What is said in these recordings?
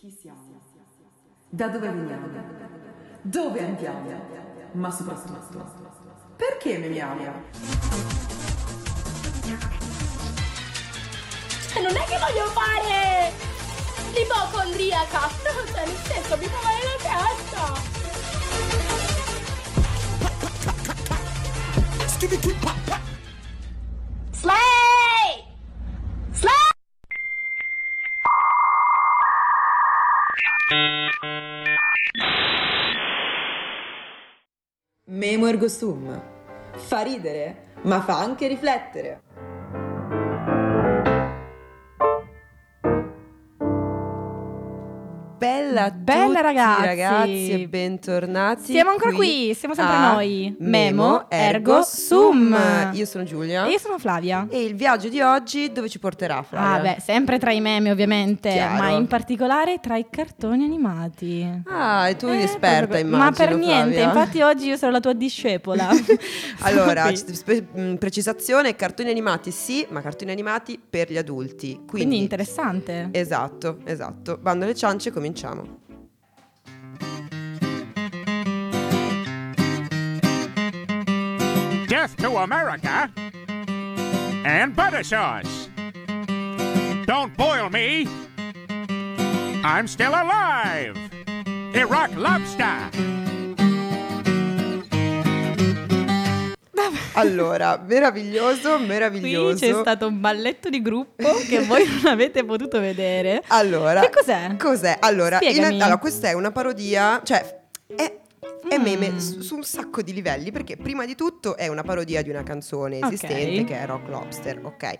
Chi siamo? Da dove veniamo? Dove andiamo? Ma soprattutto, perché memiamo? Non è che voglio fare l'ipocondriaca, cioè nel senso mi fa male la testa. Memo ergo sum. Fa ridere, ma fa anche riflettere. Bella a Bella, ragazzi. ragazzi e bentornati. Siamo ancora qui, siamo sempre noi. Memo, Ergo, Sum. Io sono Giulia. E io sono Flavia. E il viaggio di oggi dove ci porterà Flavia? Ah, beh, sempre tra i meme, ovviamente, Chiaro. ma in particolare tra i cartoni animati. Ah, e tu sei Eh, esperta, proprio- immagino. Ma per niente, Flavia. infatti oggi io sarò la tua discepola. Allora, Qui. c- precisazione, cartoni animati sì, ma cartoni animati per gli adulti. Quindi, Quindi interessante. Esatto, esatto. Bando alle ciance, cominciamo. Death to America and butter sauce. Don't boil me. I'm still alive. Iraq lobster. Allora, meraviglioso, Qui meraviglioso. c'è stato un balletto di gruppo che voi non avete potuto vedere. Allora, Che cos'è? Cos'è? Allora, in- allora, questa è una parodia, cioè è, è Mm. meme su, su un sacco di livelli perché prima di tutto è una parodia di una canzone esistente che è Rock Lobster, ok?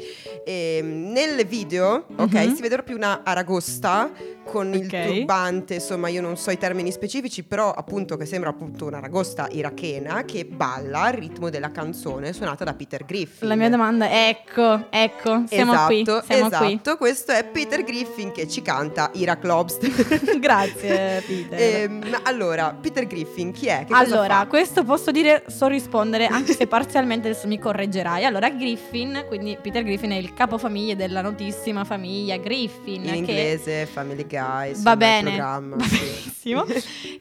E, nel video, ok, Mhm. si vede proprio una aragosta con il Ok. turbante, insomma io non so i termini specifici, però appunto che sembra appunto una aragosta irachena che balla al ritmo della canzone suonata da Peter Griffin. La mia domanda è, ecco, ecco, siamo qui, esatto, siamo esatto. Questo è Peter Griffin che ci canta Iraq Lobster. qui. Grazie, Peter. Ehm, allora, Peter Griffin chi è? Che allora, questo posso dire, so rispondere, anche se parzialmente adesso mi correggerai. Allora, Griffin, quindi Peter Griffin è il capofamiglia della notissima famiglia Griffin. in inglese, Family Guy, Va bene, programma, va benissimo.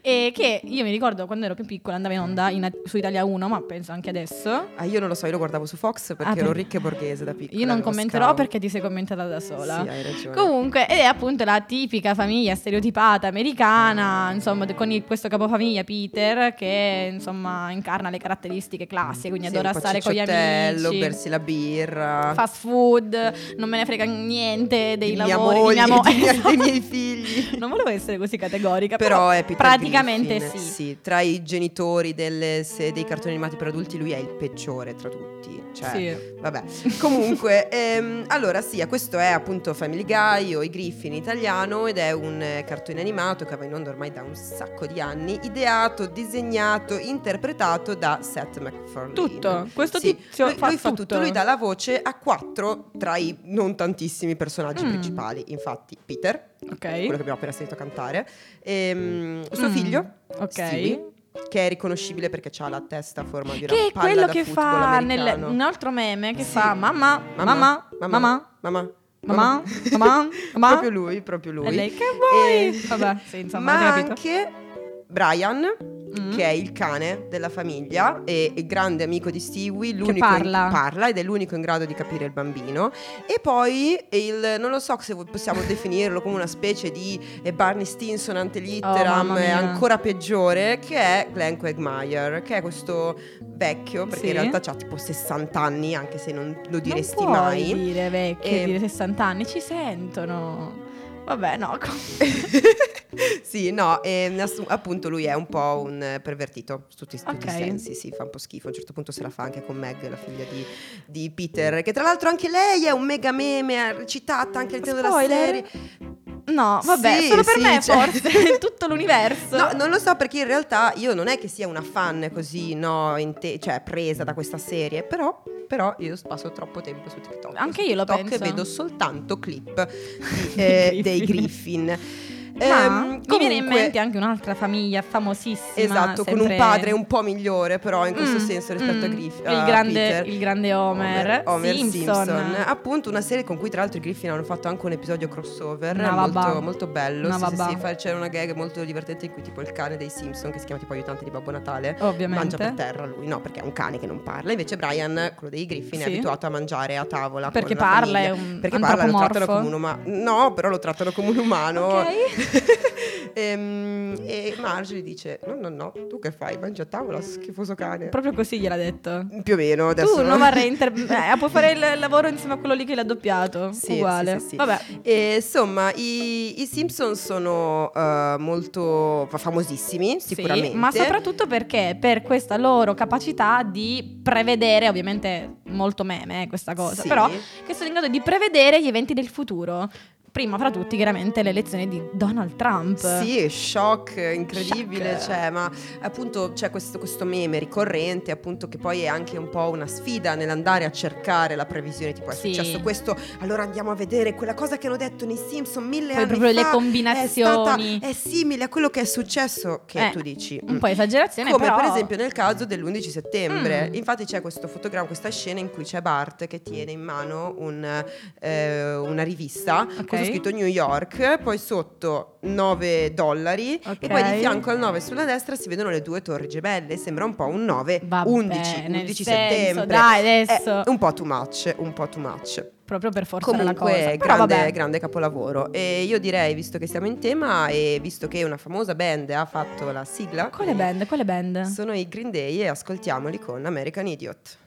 e che io mi ricordo quando ero più piccola andava in onda in- su Italia 1, ma penso anche adesso. Ah, io non lo so, io lo guardavo su Fox perché Ah, ero ricca e borghese da piccola. Io non commenterò scout. perché ti sei commentata da sola. Sì, hai ragione. Comunque, ed è appunto la tipica famiglia stereotipata americana, insomma, con il- questo capofamiglia Peter che insomma incarna le caratteristiche classiche, quindi Sì, adora stare con gli amici. bersi la birra. Fast food, non me ne frega niente dei di lavori, di moglie, mia di mia- dei Esatto. miei figli. Non volevo essere così categorica, Però però, è Peter praticamente Griffin, sì. Tra i genitori delle- se- dei cartoni animati per adulti, lui è il peggiore tra tutti. Cioè, Sì. vabbè. Comunque, ehm, allora sì, questo è appunto Family Guy o i Griffin in italiano ed è un eh, cartone animato che va in onda ormai da un sacco di anni, ideato, disegnato, interpretato da Seth MacFarlane. Tutto, questo Sì, tizio lui, fa lui fa tutto, tutto. lui dà la voce a quattro tra i non tantissimi personaggi Mm. principali. Infatti, Peter, quello che abbiamo appena sentito cantare, ehm, suo Mm, figlio, ok. Stewie, che è riconoscibile perché ha la testa a forma di una Che è palla quello da che fa nel, un altro meme che Sì. fa mamma, mamma, mamma, mamma, mamma, mamma, mamma, mamma. proprio lui, proprio lui. E lei che vuoi? E- Vabbè, sì, insomma, ma anche Brian, Mm. che è il cane della famiglia e il grande amico di Stewie, l'unico parla. In, parla ed è l'unico in grado di capire il bambino. E poi il, non lo so se possiamo definirlo come una specie di eh, Barney Stinson ante Oh, litteram, mamma eh, ancora peggiore, che è Glenn Quagmire, che è questo vecchio, perché Sì. in realtà ha tipo 60 anni, anche se non lo diresti non mai. dire vecchie, E- dire 60 anni, ci sentono. Vabbè, no. com- sì, no, e ass- appunto lui è un po' un pervertito su tutti, tutti Ok. i sensi, sì, fa un po' schifo. A un certo punto se la fa anche con Meg, la figlia di, di Peter, che tra l'altro anche lei è un mega meme, è recitata anche all'interno della Spoiler? serie. No, vabbè, Sì, solo per sì, me cioè- forse, tutto l'universo. No, non lo so perché in realtà io non è che sia una fan così, no, inte- cioè presa da questa serie, però, però io passo troppo tempo su TikTok. Anche Su io lo TikTok penso. vedo soltanto clip di, eh, dei Griffin. Ma Ehm, mi viene in comunque- mente anche un'altra famiglia famosissima. Esatto, con un sempre- padre un po' migliore però in questo Mm, senso rispetto a mm, Griff. il a grande- il grande Homer. Homer Simpson. Simpson. Appunto una serie con cui tra l'altro i Griffin hanno fatto anche un episodio crossover molto, molto bello. Sì, sì, sì, c'era una gag molto divertente in cui tipo il cane dei Simpson che si chiama tipo aiutante di Babbo Natale Ovviamente. mangia per terra lui, no perché è un cane che non parla. Invece Brian, quello dei Griffin, è abituato a mangiare a tavola Perché parla, famiglia. è un Perché parla lo trattano come un umano. No, però lo trattano come un umano. Ok. Ehm, e Marge gli dice: No, no, no, tu che fai? Mangi a tavola, schifoso cane. Proprio così gliel'ha detto. Più o meno adesso. tu non vorrei inter- eh, puoi fare il lavoro insieme a quello lì che l'ha doppiato. Sì, Uguale. sì, sì. Vabbè. E, insomma, i, i Simpson sono eh, molto fa- famosissimi, sicuramente. ma soprattutto perché per questa loro capacità di prevedere, ovviamente molto meme eh, questa cosa, però che sono in grado di prevedere gli eventi del futuro. Prima fra tutti chiaramente le elezioni di Donald Trump. Sì, shock incredibile, Shock. cioè, ma appunto c'è questo, questo meme ricorrente, appunto che poi è anche un po' una sfida nell'andare a cercare la previsione, tipo è Sì. successo questo, allora andiamo a vedere quella cosa che hanno detto nei Simpson mille Poi anni proprio le fa, combinazioni. È, stata, è simile a quello che è successo, che Eh, tu dici. Un mm. po' esagerazione, Come però... per esempio nel caso dell'11 settembre. Mm. Infatti c'è questo fotogramma, questa scena in cui c'è Bart che tiene in mano un, eh, una rivista Ok. Su scritto New York, poi sotto 9 dollari Ok. e poi di fianco al 9 sulla destra si vedono le due torri gemelle. Sembra un po' un 9, Vabbè, 11, nel 11 senso, settembre. dai, adesso. È un po' too much, un po' too much. Proprio per forzare la cosa. Comunque, Però grande, vabbè. grande capolavoro. E io direi, visto che siamo in tema e visto che una famosa band ha fatto la sigla, Quale band? Quale band? sono i Green Day e ascoltiamoli con American Idiot.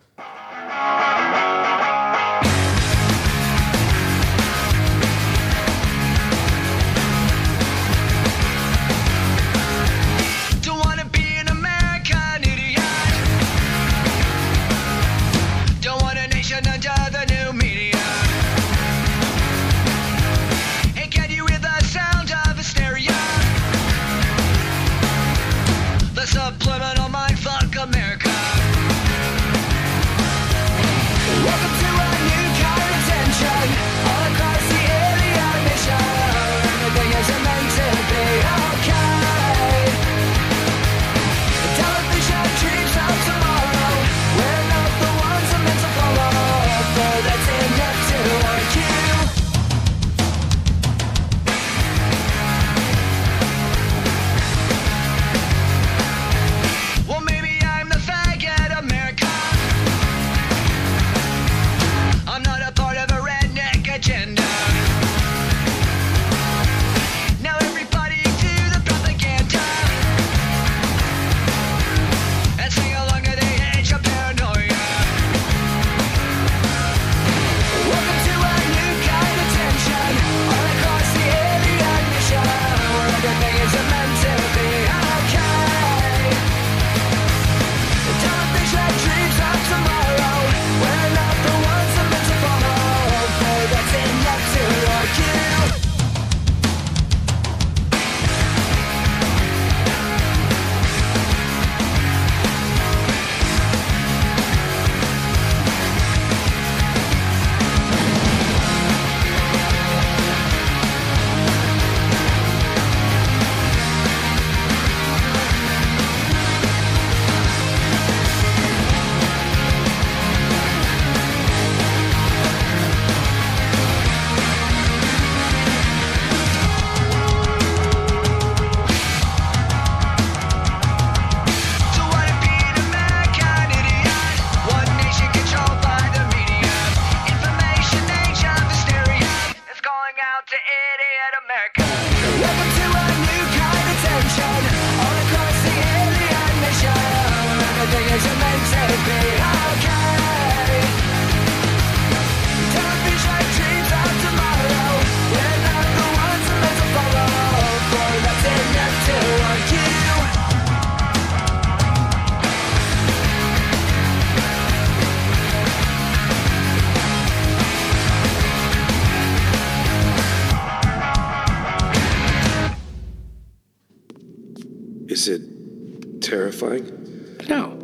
Is it terrifying? No,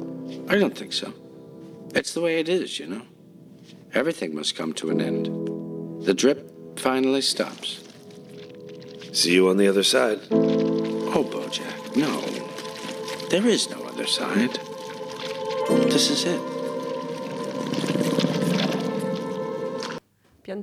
I don't think so. It's the way it is, you know. Everything must come to an end. The drip finally stops. See you on the other side. Oh, Bojack, no. There is no other side. This is it.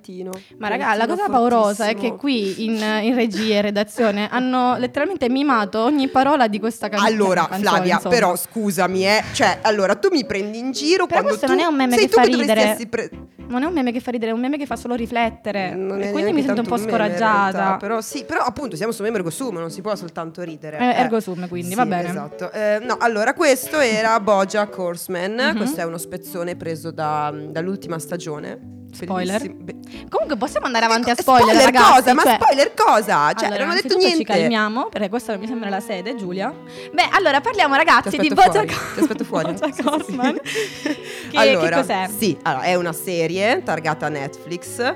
Piantino. Ma raga, la cosa paurosa è che qui in, in regia e redazione hanno letteralmente mimato ogni parola di questa can- Allora, canzone. Flavia, insomma. però scusami, eh. Cioè, allora tu mi prendi in giro Però quando questo tu non è un meme che fa che ridere. pre- Non è un meme che fa ridere, è un meme che fa solo riflettere. Non e quindi mi sento un po' in realtà, scoraggiata. Però sì, però appunto siamo su meme ergo sum, non si può soltanto ridere. Eh, ergo sum, quindi, Sì, va bene. Esatto. Eh, no, allora questo era Bojack Horseman, Mhm. questo è uno spezzone preso da- dall'ultima stagione. Spoiler. Bellissimo. Be- Comunque possiamo andare avanti a Eh, spoiler, ragazzi. cosa? Ma cioè- spoiler cosa? Cioè, Allora, non ho detto niente. ci calmiamo, perché questa mi sembra la sede, Giulia. Beh, allora parliamo ragazzi di Bojack ti aspetto fuori. Bojack Horseman. che, allora, che cos'è? Sì, allora, è una serie targata Netflix,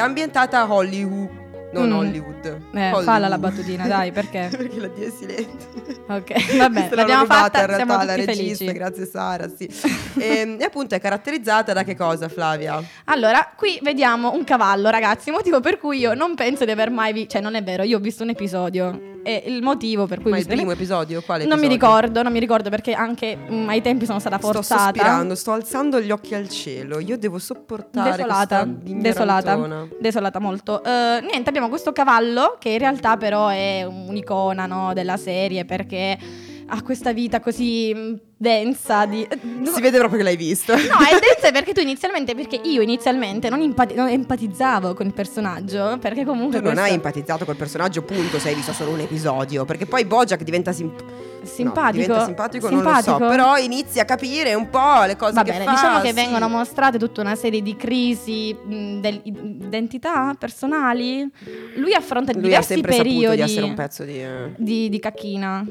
ambientata a Hollywood, non Mm. Hollywood. Eh, falla la battutina, dai, perché? Perché la D è silente. Ok, va bene, l'abbiamo fatta, in realtà siamo la regista, felici. grazie Sara, sì. e, e appunto è caratterizzata da che cosa, Flavia? Allora, qui vediamo un cavallo, ragazzi, motivo per cui io non penso di aver mai visto, cioè non è vero, io ho visto un episodio e il motivo per cui Ma il primo episodio? Quale Non mi ricordo, non mi ricordo perché anche mm, ai tempi sono stata Sto forzata. sospirando, sto alzando gli occhi al cielo. Io devo sopportare Desolata, desolata, desolata molto. Eh, niente, abbiamo questo cavallo che in realtà però è un'icona no, della serie perché ha questa vita così mm, densa di... Si vede proprio che l'hai visto. No, è densa perché tu inizialmente, perché io inizialmente non, empati- non empatizzavo con il personaggio, perché comunque... Tu non questo- hai empatizzato col personaggio, punto, se hai visto solo un episodio. Perché poi Bojack diventa simp- Simpatico. No, diventa simpatico, non lo Simpatico? so. Però inizi a capire un po' le cose Va che bene, fa. diciamo che sì. vengono mostrate tutta una serie di crisi mh, del- identità personali. Lui affronta Lui ha diversi periodi di essere un pezzo di. eh, di, di cacchina.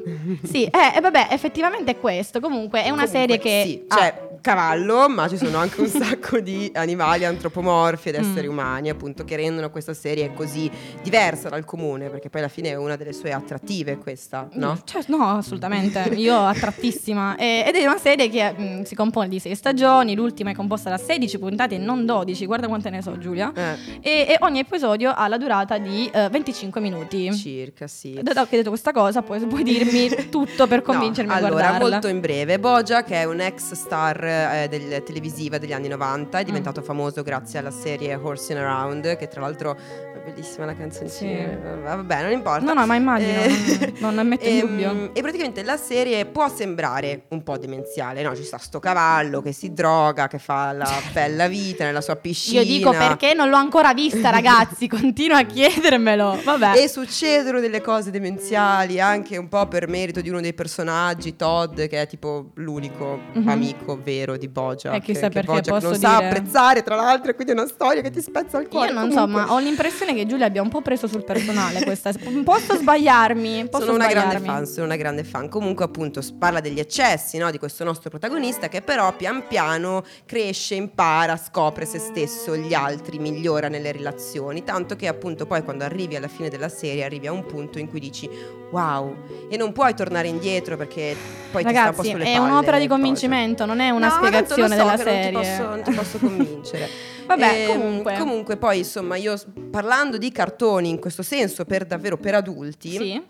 sì, eh, e vabbè, effettivamente è questo. Comunque è una Comunque, serie che Sì, ha- cioè, cavallo, ma ci sono anche un sacco di animali antropomorfi ed esseri Mm. umani, appunto, che rendono questa serie così diversa dal comune, perché poi alla fine è una delle sue attrattive questa, no? Cioè, no, assolutamente. Io attrattissima. E- ed è una serie che mh, si compone di sei stagioni. L'ultima è composta da 16 puntate e non 12. Guarda quante ne so, Giulia. Eh, E, e ogni episodio ha la durata di eh, 25 minuti. circa, sì. Dopo che hai detto questa cosa, puoi, puoi dirmi tutto per convincermi No, a allora, guardarla. molto in breve, Bojack è un ex star eh, del- televisiva degli anni 90, è Mm. diventato famoso grazie alla serie Horsing Around, che tra l'altro è bellissima la canzoncina. Sì. Vabbè, non importa. No, no, ma immagino, Eh, non, non metto in Ehm, dubbio. E praticamente la serie può sembrare un po' demenziale, no? Ci sta sto cavallo che si droga, che fa la bella vita nella sua piscina. Io dico perché non l'ho ancora vista, ragazzi. Continuo a chiedermelo. Vabbè. E succedono delle cose demenziali anche un po' per merito di uno dei personaggi, Todd, che è tipo l'unico Mhm. amico vero di Bojack. E chissà che perché Bojack posso non sa dire- apprezzare, tra l'altro, e quindi è una storia che ti spezza il cuore. Io non so, comunque. ma ho l'impressione che Giulia abbia un po' preso sul personale questa. Posso sbagliarmi? Posso sono una grande sbagliarmi? fan, sono una grande fan. Comunque, appunto, parla degli eccessi no, di questo nostro protagonista che però pian piano cresce, impara, scopre se stesso, gli altri, migliora nelle relazioni. Tanto che, appunto, poi quando arrivi alla fine della serie, arrivi a un punto in cui dici wow, e non puoi tornare indietro perché poi ti sta un po' Ragazzi, sulle è palle. un'opera di Bojack. convincimento, non è una Tanto spiegazione so della serie. Non ti posso, non ti posso convincere. Vabbè, Ehm, comunque. comunque poi insomma io parlando di cartoni in questo senso per davvero per adulti Sì.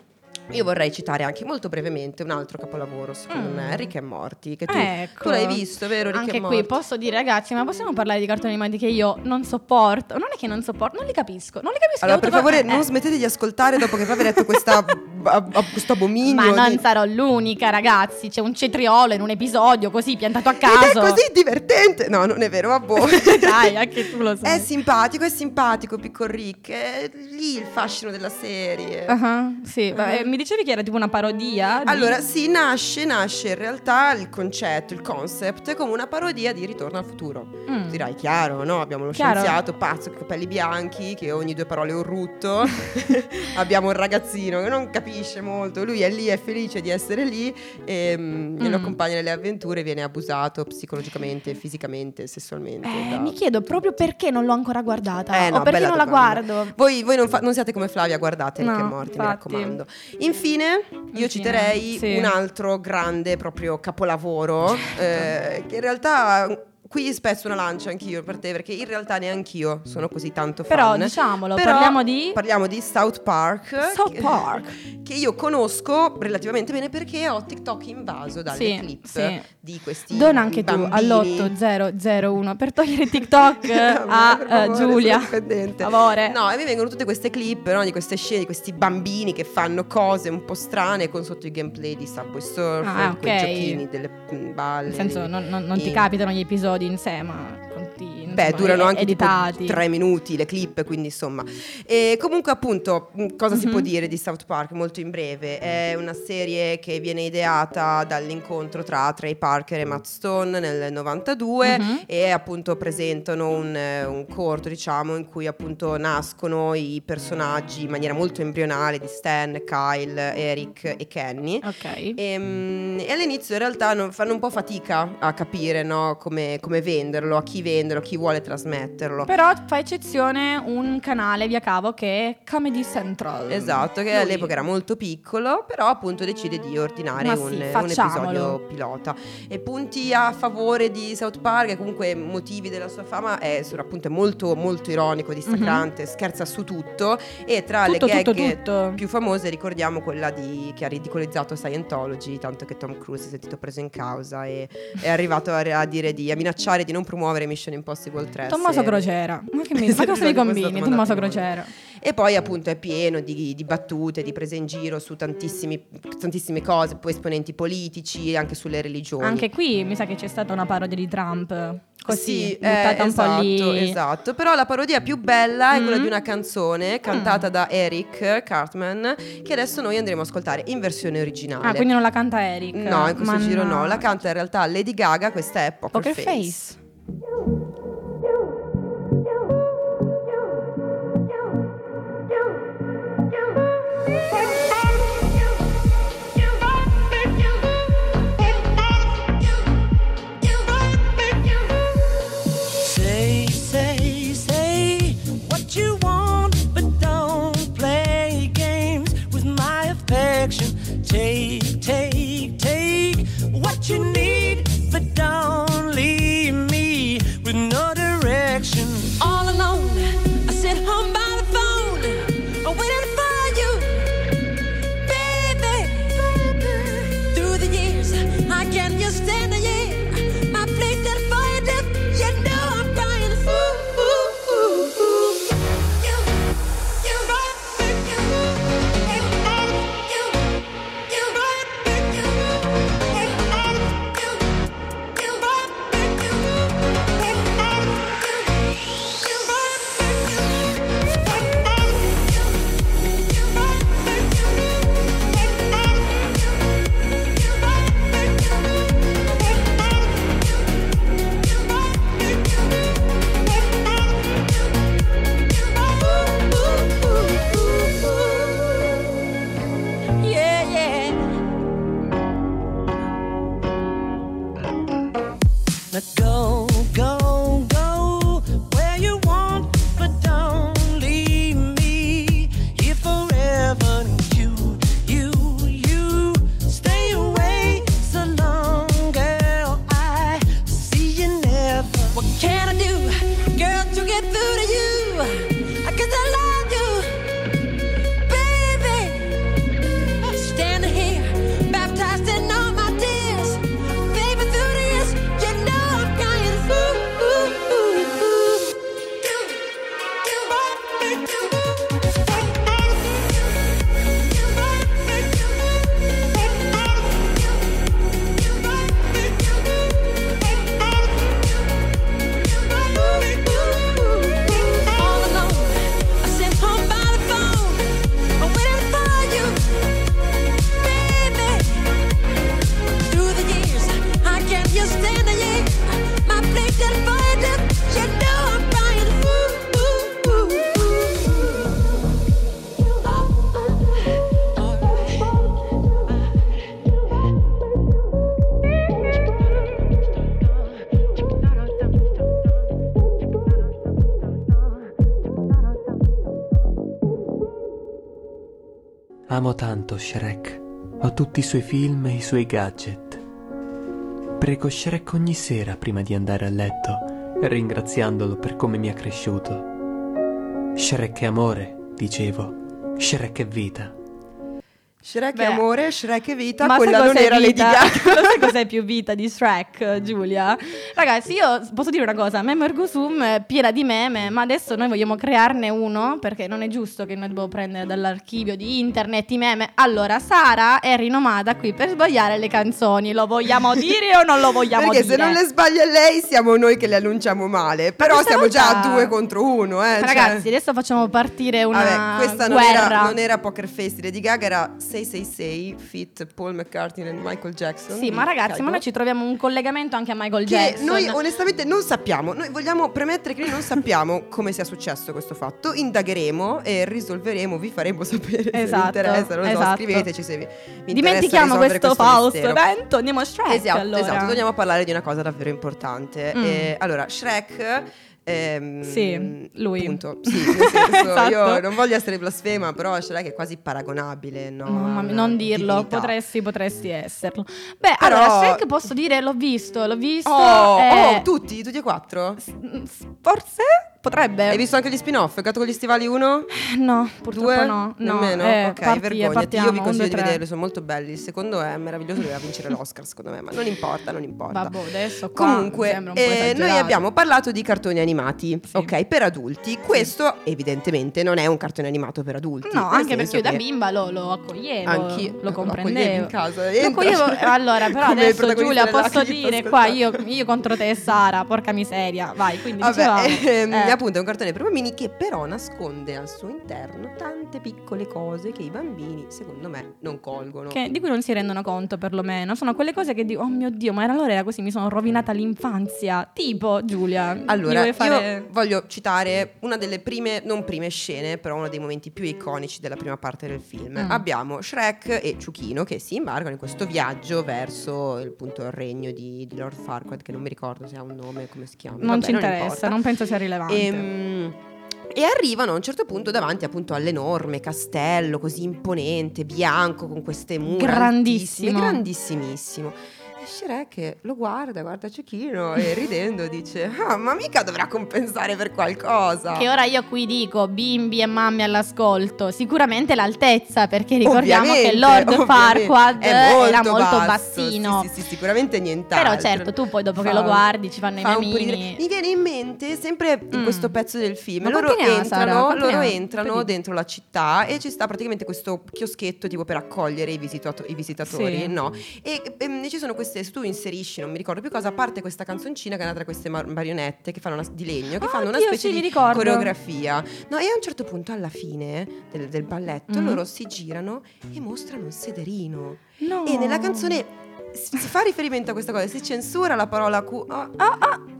Io vorrei citare anche molto brevemente un altro capolavoro secondo Mm. me Rick e Morty che tu, Ecco. tu l'hai visto vero Rick Anche qui posso dire, ragazzi, ma possiamo parlare di cartoni animati che io non sopporto? Non è che non sopporto, non li capisco. Non li capisco. allora per favore eh, non smettete di ascoltare dopo che ha detto questa, ab- ab- questo abominio Ma non di- sarò l'unica, ragazzi. C'è un cetriolo in un episodio così piantato a ed caso. è così divertente no non è vero vabbè Dai, anche tu lo sai. è simpatico è simpatico piccolo Rick è lì il fascino della serie Ah, sì, ma, eh, mi dicevi che era tipo una parodia? di- Allora, sì, nasce, nasce in realtà il concetto, il concept come una parodia di Ritorno al futuro. Mm. Tu dirai, chiaro, no? Abbiamo lo Chiaro. scienziato pazzo con i capelli bianchi che ogni due parole è un rutto. Abbiamo un ragazzino che non capisce molto, lui è lì, è felice di essere lì e mm, glielo Mm. accompagna nelle avventure e viene abusato psicologicamente, fisicamente, sessualmente. Eh, da- mi chiedo proprio perché non l'ho ancora guardata. Eh, no, o perché non la domanda. guardo. Voi, voi non, fa- non siate come Flavia, guardate No, e Morty, mi infatti. raccomando. Infine, io Infine, citerei sì. un altro grande proprio capolavoro, eh, che in realtà qui spezzo una lancia anch'io per te perché in realtà neanch'io sono così tanto fan. Però diciamolo, Però parliamo di parliamo di South Park. South che- Park. Che io conosco relativamente bene perché ho TikTok invaso dalle Sì, clip sì. di questi Dona anche tu bambini. all'8001 per togliere TikTok a favore, Giulia. Favore. No, e mi vengono tutte queste clip no, di queste scene di questi bambini che fanno cose un po' strane con sotto i gameplay di Subway Surfer, Ah, di quei giochini, delle mm, balle. Nel senso, non, non- non ti capitano gli episodi in sé, ma conti- Beh, durano anche tipo editati. tre minuti le clip, quindi insomma. E comunque, appunto, mh, cosa si Mhm. può dire di South Park? Molto in breve. È una serie che viene ideata dall'incontro tra Trey Parker e Matt Stone nel 92 Mhm. e appunto presentano un, eh, un corto, diciamo, in cui appunto nascono i personaggi in maniera molto embrionale di Stan, Kyle, Eric e Kenny. Ok. E, mm, e all'inizio in realtà non- fanno un po' fatica a capire no, come, come venderlo, a chi venderlo, a chi vuole trasmetterlo. Però fa eccezione un canale via cavo che è Comedy Central. Esatto, che Lui- all'epoca era molto piccolo, però appunto decide di ordinare un, sì, un episodio pilota. E punti a favore di South Park, e comunque motivi della sua fama, è appunto molto molto ironico, dissacrante, scherza su tutto e tra. Tutto, le tutto, gag tutto. più famose ricordiamo quella di, che ha ridicolizzato Scientology, tanto che Tom Cruise si è sentito preso in causa e è arrivato a, a dire di a minacciare di non promuovere Mission Impossible 3. Tommaso se- Crocera. Ma che mi ma cosa mi combini? Tommaso. Crocera. E poi appunto è pieno di, di battute, di prese in giro su tantissimi- tantissime cose, poi esponenti politici, anche sulle religioni. Anche qui mi sa che c'è stata una parodia di Trump. Così, sì, eh, buttata un esatto, po' lì. esatto. Però la parodia più bella è quella Mm. di una canzone cantata da Eric Cartman, che adesso noi andremo a ascoltare in versione originale. Ah, quindi non la canta Eric. No, in questo Ma giro no, no. la canta in realtà Lady Gaga, questa è Poker, Poker Face. Face. go. Amo tanto Shrek. Ho tutti i suoi film e i suoi gadget. Prego Shrek ogni sera prima di andare a letto, ringraziandolo per come mi ha cresciuto. Shrek è amore, dicevo. Shrek è vita. Shrek Beh, è amore, Shrek è vita, Ma quella non era Lady? Gaga. Sai cos'è più vita di Shrek, Giulia? Ragazzi, io posso dire una cosa, Meme Ergosum è piena di meme, ma adesso noi vogliamo crearne uno perché non è giusto che noi dobbiamo prendere dall'archivio di internet i meme. Allora, Sara è rinomata qui per sbagliare le canzoni, lo vogliamo dire o non lo vogliamo Perché dire? se non le sbaglia lei siamo noi che le annunciamo male. Però siamo già volta- a due contro uno, eh. cioè- Ragazzi, adesso facciamo partire una Vabbè, questa non era, non era Poker Face di Lady Gaga, era 666 fit Paul McCartney e Michael Jackson. Sì, ma ragazzi, ma noi ci troviamo un collegamento anche a Michael Che Jackson. noi onestamente non sappiamo, noi vogliamo premettere che noi non sappiamo come sia successo questo fatto, indagheremo e risolveremo, vi faremo sapere se vi Esatto, interessa, non lo so, esatto. scriveteci se vi, vi interessa Dimentichiamo questo, questo falso evento, andiamo a Shrek Esatto, allora. esatto, torniamo a parlare di una cosa davvero importante. Mm. Eh, allora, Shrek... ehm, Sì, lui. Appunto, sì, senso, Esatto. io non voglio essere blasfema, però Shrek è quasi paragonabile, no? Mamma mia, non dirlo, divinità. potresti, potresti esserlo. Beh, Però- allora, Shrek posso dire, l'ho visto, l'ho visto. Oh, eh, oh, tutti, tutti e quattro? Forse potrebbe. Hai visto anche gli spin-off? Gatto con gli stivali 1? No, purtroppo Due? no. no. Nemmeno? Eh, ok, parti- vergognati. partiamo, Io vi consiglio di vederli, sono molto belli. Il secondo è meraviglioso, doveva vincere l'Oscar, secondo me, ma non importa, non importa. Vabbè, adesso qua Comunque, sembra un po' eh, noi abbiamo parlato di cartoni animati, ok, per adulti. Questo evidentemente non è un cartone animato per adulti. No, anche perché io da bimba lo, lo accoglievo, Anch'io lo lo comprendevo. accoglievi in casa, Lo accoglievo- allora, però come adesso Giulia posso dire qua io, io contro te e Sara, porca miseria, vai, quindi Vabbè, dicevamo. Ehm, eh. appunto è un cartone per bambini che però nasconde al suo interno tante piccole cose che i bambini, secondo me, non colgono. Che- di cui non si rendono conto perlomeno Sono quelle cose che dico Oh mio Dio ma era allora era così Mi sono rovinata l'infanzia Tipo Giulia Allora, fare... io voglio citare una delle prime, non prime scene, però uno dei momenti più iconici della prima parte del film. Mm. Abbiamo Shrek e Ciuchino che si imbarcano in questo viaggio verso il, appunto, il regno di, di Lord Farquaad, che non mi ricordo se ha un nome, come si chiama. Non Vabbè, ci interessa importa. Non penso sia rilevante Ehm, E arrivano a un certo punto davanti appunto all'enorme castello così imponente, bianco, con queste mura Grandissimo. grandissimissimo. E Shrek lo guarda, guarda Ciuchino e ridendo dice Ah, ma mica dovrà compensare per qualcosa. Che ora io qui dico Bimbi e mamme all'ascolto Sicuramente l'altezza Perché ricordiamo Ovviamente, che Lord È molto Era molto basso, bassino Sì, sì, sì, sicuramente nient'altro. Però certo tu poi dopo che Fa- lo guardi Ci fanno i fa po' memini. Mi viene in mente sempre in Mm. questo pezzo del film. Ma loro Sara? entrano, ne loro entrano dentro la città e ci sta praticamente questo chioschetto tipo per accogliere i, visitato- i visitatori. Sì. No? E ehm, ci sono queste, se tu inserisci, non mi ricordo più cosa, a parte questa canzoncina che è una tra queste mar- marionette che fanno una- di legno, che Ah, fanno una oddio, specie sì, mi di ricordo. coreografia. No, e a un certo punto, alla fine del, del balletto, Mhm. loro si girano e mostrano un sederino. No. E nella canzone si fa riferimento a questa cosa, si censura la parola Q. ma, ma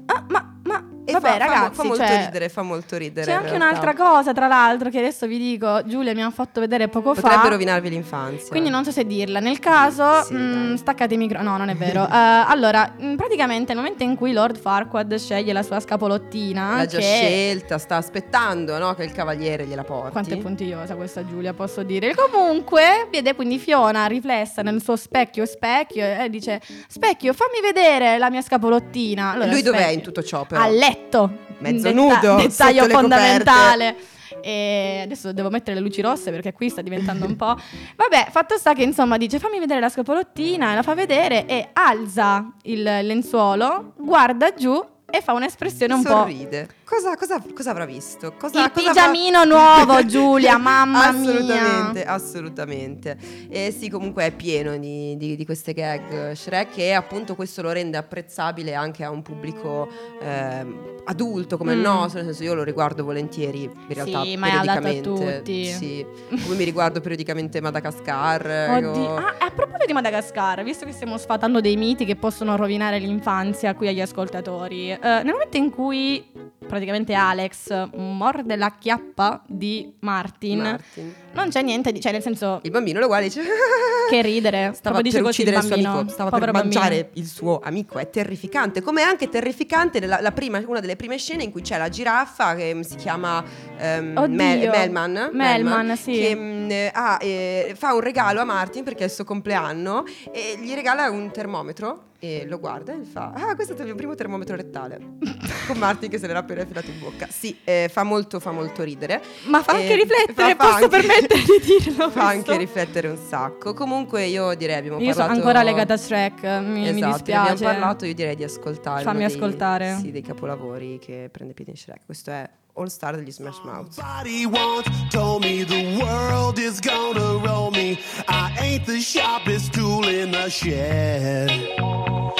e vabbè, fa, ragazzi, fa molto cioè, ridere, fa molto ridere. C'è anche un'altra cosa, tra l'altro, che adesso vi dico, Giulia mi ha fatto vedere poco Potrebbe fa. rovinarvi l'infanzia. Quindi non so se dirla. Nel caso, Sì, mm, dai. staccate i micro. No, non è vero. Eh, allora, mm, praticamente nel momento in cui Lord Farquaad sceglie la sua scapolottina, L'ha già che scelta, sta aspettando no, che il cavaliere gliela porti. Quanto è puntigliosa questa Giulia, posso dire. Comunque, vede quindi Fiona riflessa nel suo specchio specchio e dice: Specchio, fammi vedere la mia scapolottina. Allora, Lui dov'è specchio, in tutto ciò però? A letto. Mezzo Detta- nudo, Dettaglio fondamentale. E adesso devo mettere le luci rosse perché qui sta diventando un po'. Vabbè, fatto sta che insomma dice fammi vedere la scapolottina, la fa vedere e alza il lenzuolo, guarda giù e fa un'espressione un po'. Sorride. Cosa, cosa- cosa avrà visto? Cosa, Il cosa pigiamino avrà- nuovo, Giulia, mamma mia. assolutamente, Assolutamente, E sì, comunque è pieno di, di- di queste gag Shrek e appunto questo lo rende apprezzabile anche a un pubblico ehm, adulto come il Mm. nostro, nel senso io lo riguardo volentieri in realtà Sì, ma è a periodicamente. tutti. Sì, come mi riguardo periodicamente Madagascar. Oddio. io- Ah, a proposito di Madagascar, visto che stiamo sfatando dei miti che possono rovinare l'infanzia qui agli ascoltatori, eh, nel momento in cui praticamente Alex morde la chiappa di Martin, Martin. non c'è niente di... cioè nel senso... Il bambino lo guarda e dice... Che ridere. Stava per il uccidere il suo bambino. amico, stava Povero per mangiare bambino. il suo amico, è terrificante. Come è anche terrificante la, la prima- una delle prime scene in cui c'è la giraffa che mm, si chiama ehm, Oddio. Mel- Melman, Melman, sì. che mm, eh, ha, eh, fa un regalo a Martin perché è il suo compleanno e gli regala un termometro e lo guarda e fa ah questo è il mio primo termometro rettale con Martin che se l'era appena filato in bocca sì eh, fa molto fa molto ridere Ma fa anche Eh, riflettere, fa- fa posso anche- permettere di dirlo fa questo? anche riflettere un sacco comunque io direi abbiamo Io sono parlato ancora legata a Shrek, mi, mi esatto, ne dispiace. abbiamo parlato, io direi di ascoltare. Fammi dei- ascoltare. Sì, dei capolavori che prende piede in Shrek. Questo è All Star degli Smash Mouth. Somebody once told me the world is gonna roll me. I ain't the sharpest tool in the shed.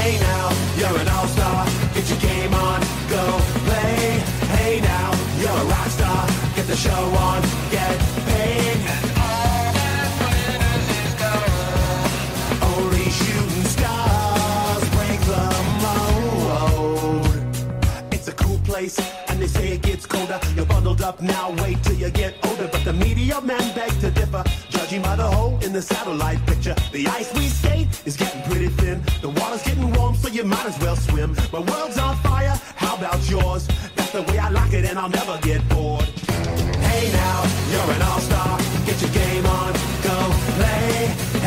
Hey now, you're an all-star. Get your game on, go play. Hey now, you're a rock star. Get the show on, get paid. And all that glitters is gold. Only shooting stars break the mold. It's a cool place, and they say it gets colder. You're bundled up now, wait till you get older. But the media men beg to differ, judging by the hole in the satellite picture. The ice we skate is getting pretty as well swim. My world's on fire, how about yours? That's the way I like it, and I'll never get bored. Hey now, you're an all-star. Get your game on, go play.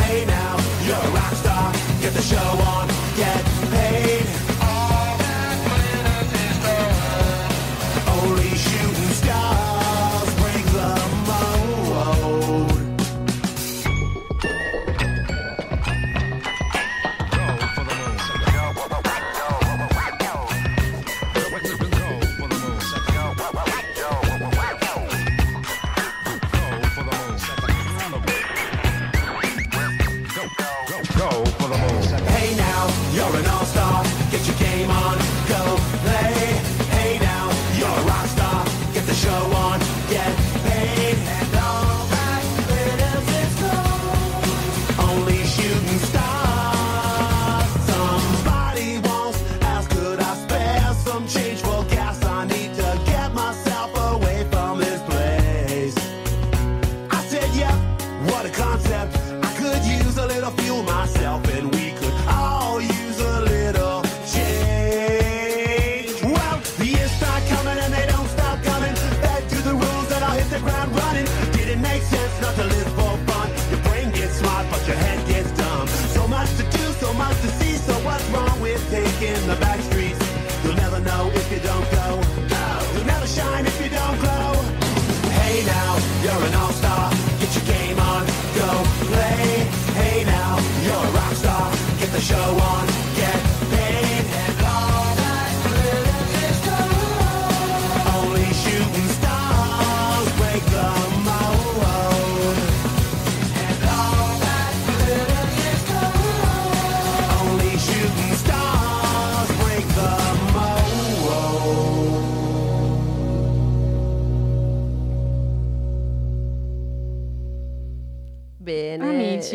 Hey now, you're a rock star. Get the show on,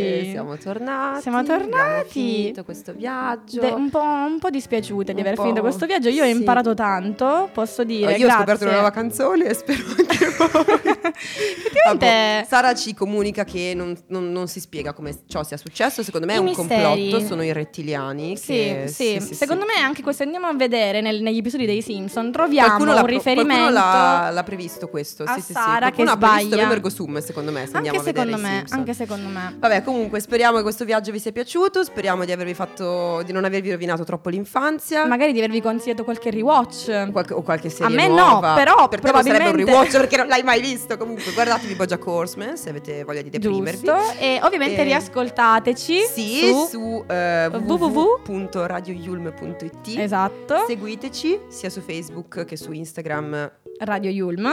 Amici. eh, siamo tornati. Siamo tornati. Abbiamo finito questo viaggio. De- un, po', un po' dispiaciute di Un aver po', finito questo viaggio. Io ho sì. imparato tanto, posso dire. Oh, io ho grazie. scoperto una nuova canzone e spero anche voi. Effettivamente- Sara ci comunica che non, non- non si spiega come ciò sia successo. Secondo me è I un misteri. complotto, sono i rettiliani. Sì, che- sì, secondo me anche questo andiamo a vedere nel- negli episodi dei Simpson troviamo un riferimento qualcuno l'ha, l'ha previsto questo. a sì, sì, sì. Sara che Qualcuno ha previsto sbaglia. Sum, secondo me. Se andiamo anche a vedere secondo me, anche secondo me. Vabbè, comunque speriamo che questo viaggio vi sia piaciuto. Speriamo di avervi fatto. di non avervi rovinato troppo l'infanzia. Magari di avervi consigliato qualche rewatch. Qualche- o qualche serie A me nuova. no, però per te non sarebbe un probabilmente- rewatch perché non l'hai mai visto. Comunque, guardatevi Bojack Horseman se avete voglia di deprimervi. Giusto. E ovviamente E- riascoltateci Sì, su, su, eh, www. www.radioyulm.it. Esatto. Seguiteci sia su Facebook che su Instagram Radio Yulm,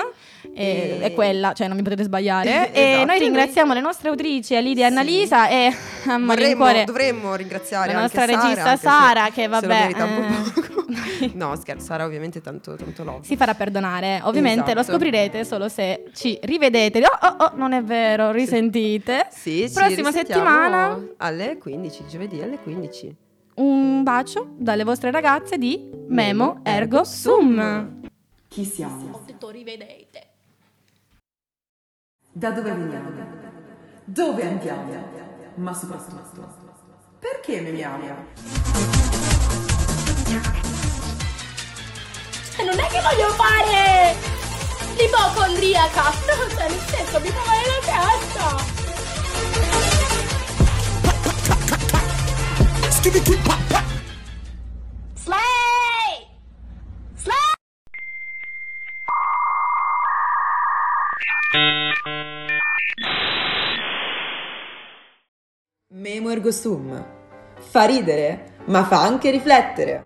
e- E- è quella, cioè non mi potete sbagliare. Esatto, e noi noi- ringraziamo le nostre autrici, Lidia e Annalisa, e a Vorremmo, dovremmo ringraziare la nostra Sara, regista se Sara, che lo vabbè. eh, no, scherzo, Sara ovviamente tanto, tanto love. si farà perdonare. Ovviamente lo Esatto. scoprirete solo se ci rivedete. Oh, oh, oh, non è vero, risentite. Sì, ci Prossima settimana alle 15, giovedì alle 15. un bacio dalle vostre ragazze di Memo Ergo Sum. Chi siamo? Ho detto rivedete. Da dove veniamo? Dove andiamo? Ma soprattutto, perché memiamo? E non è che voglio fare l'ipocondriaca. Cioè, nel senso, mi fa male la testa. Slay! Memo ergo sum. Fa ridere, ma fa anche riflettere.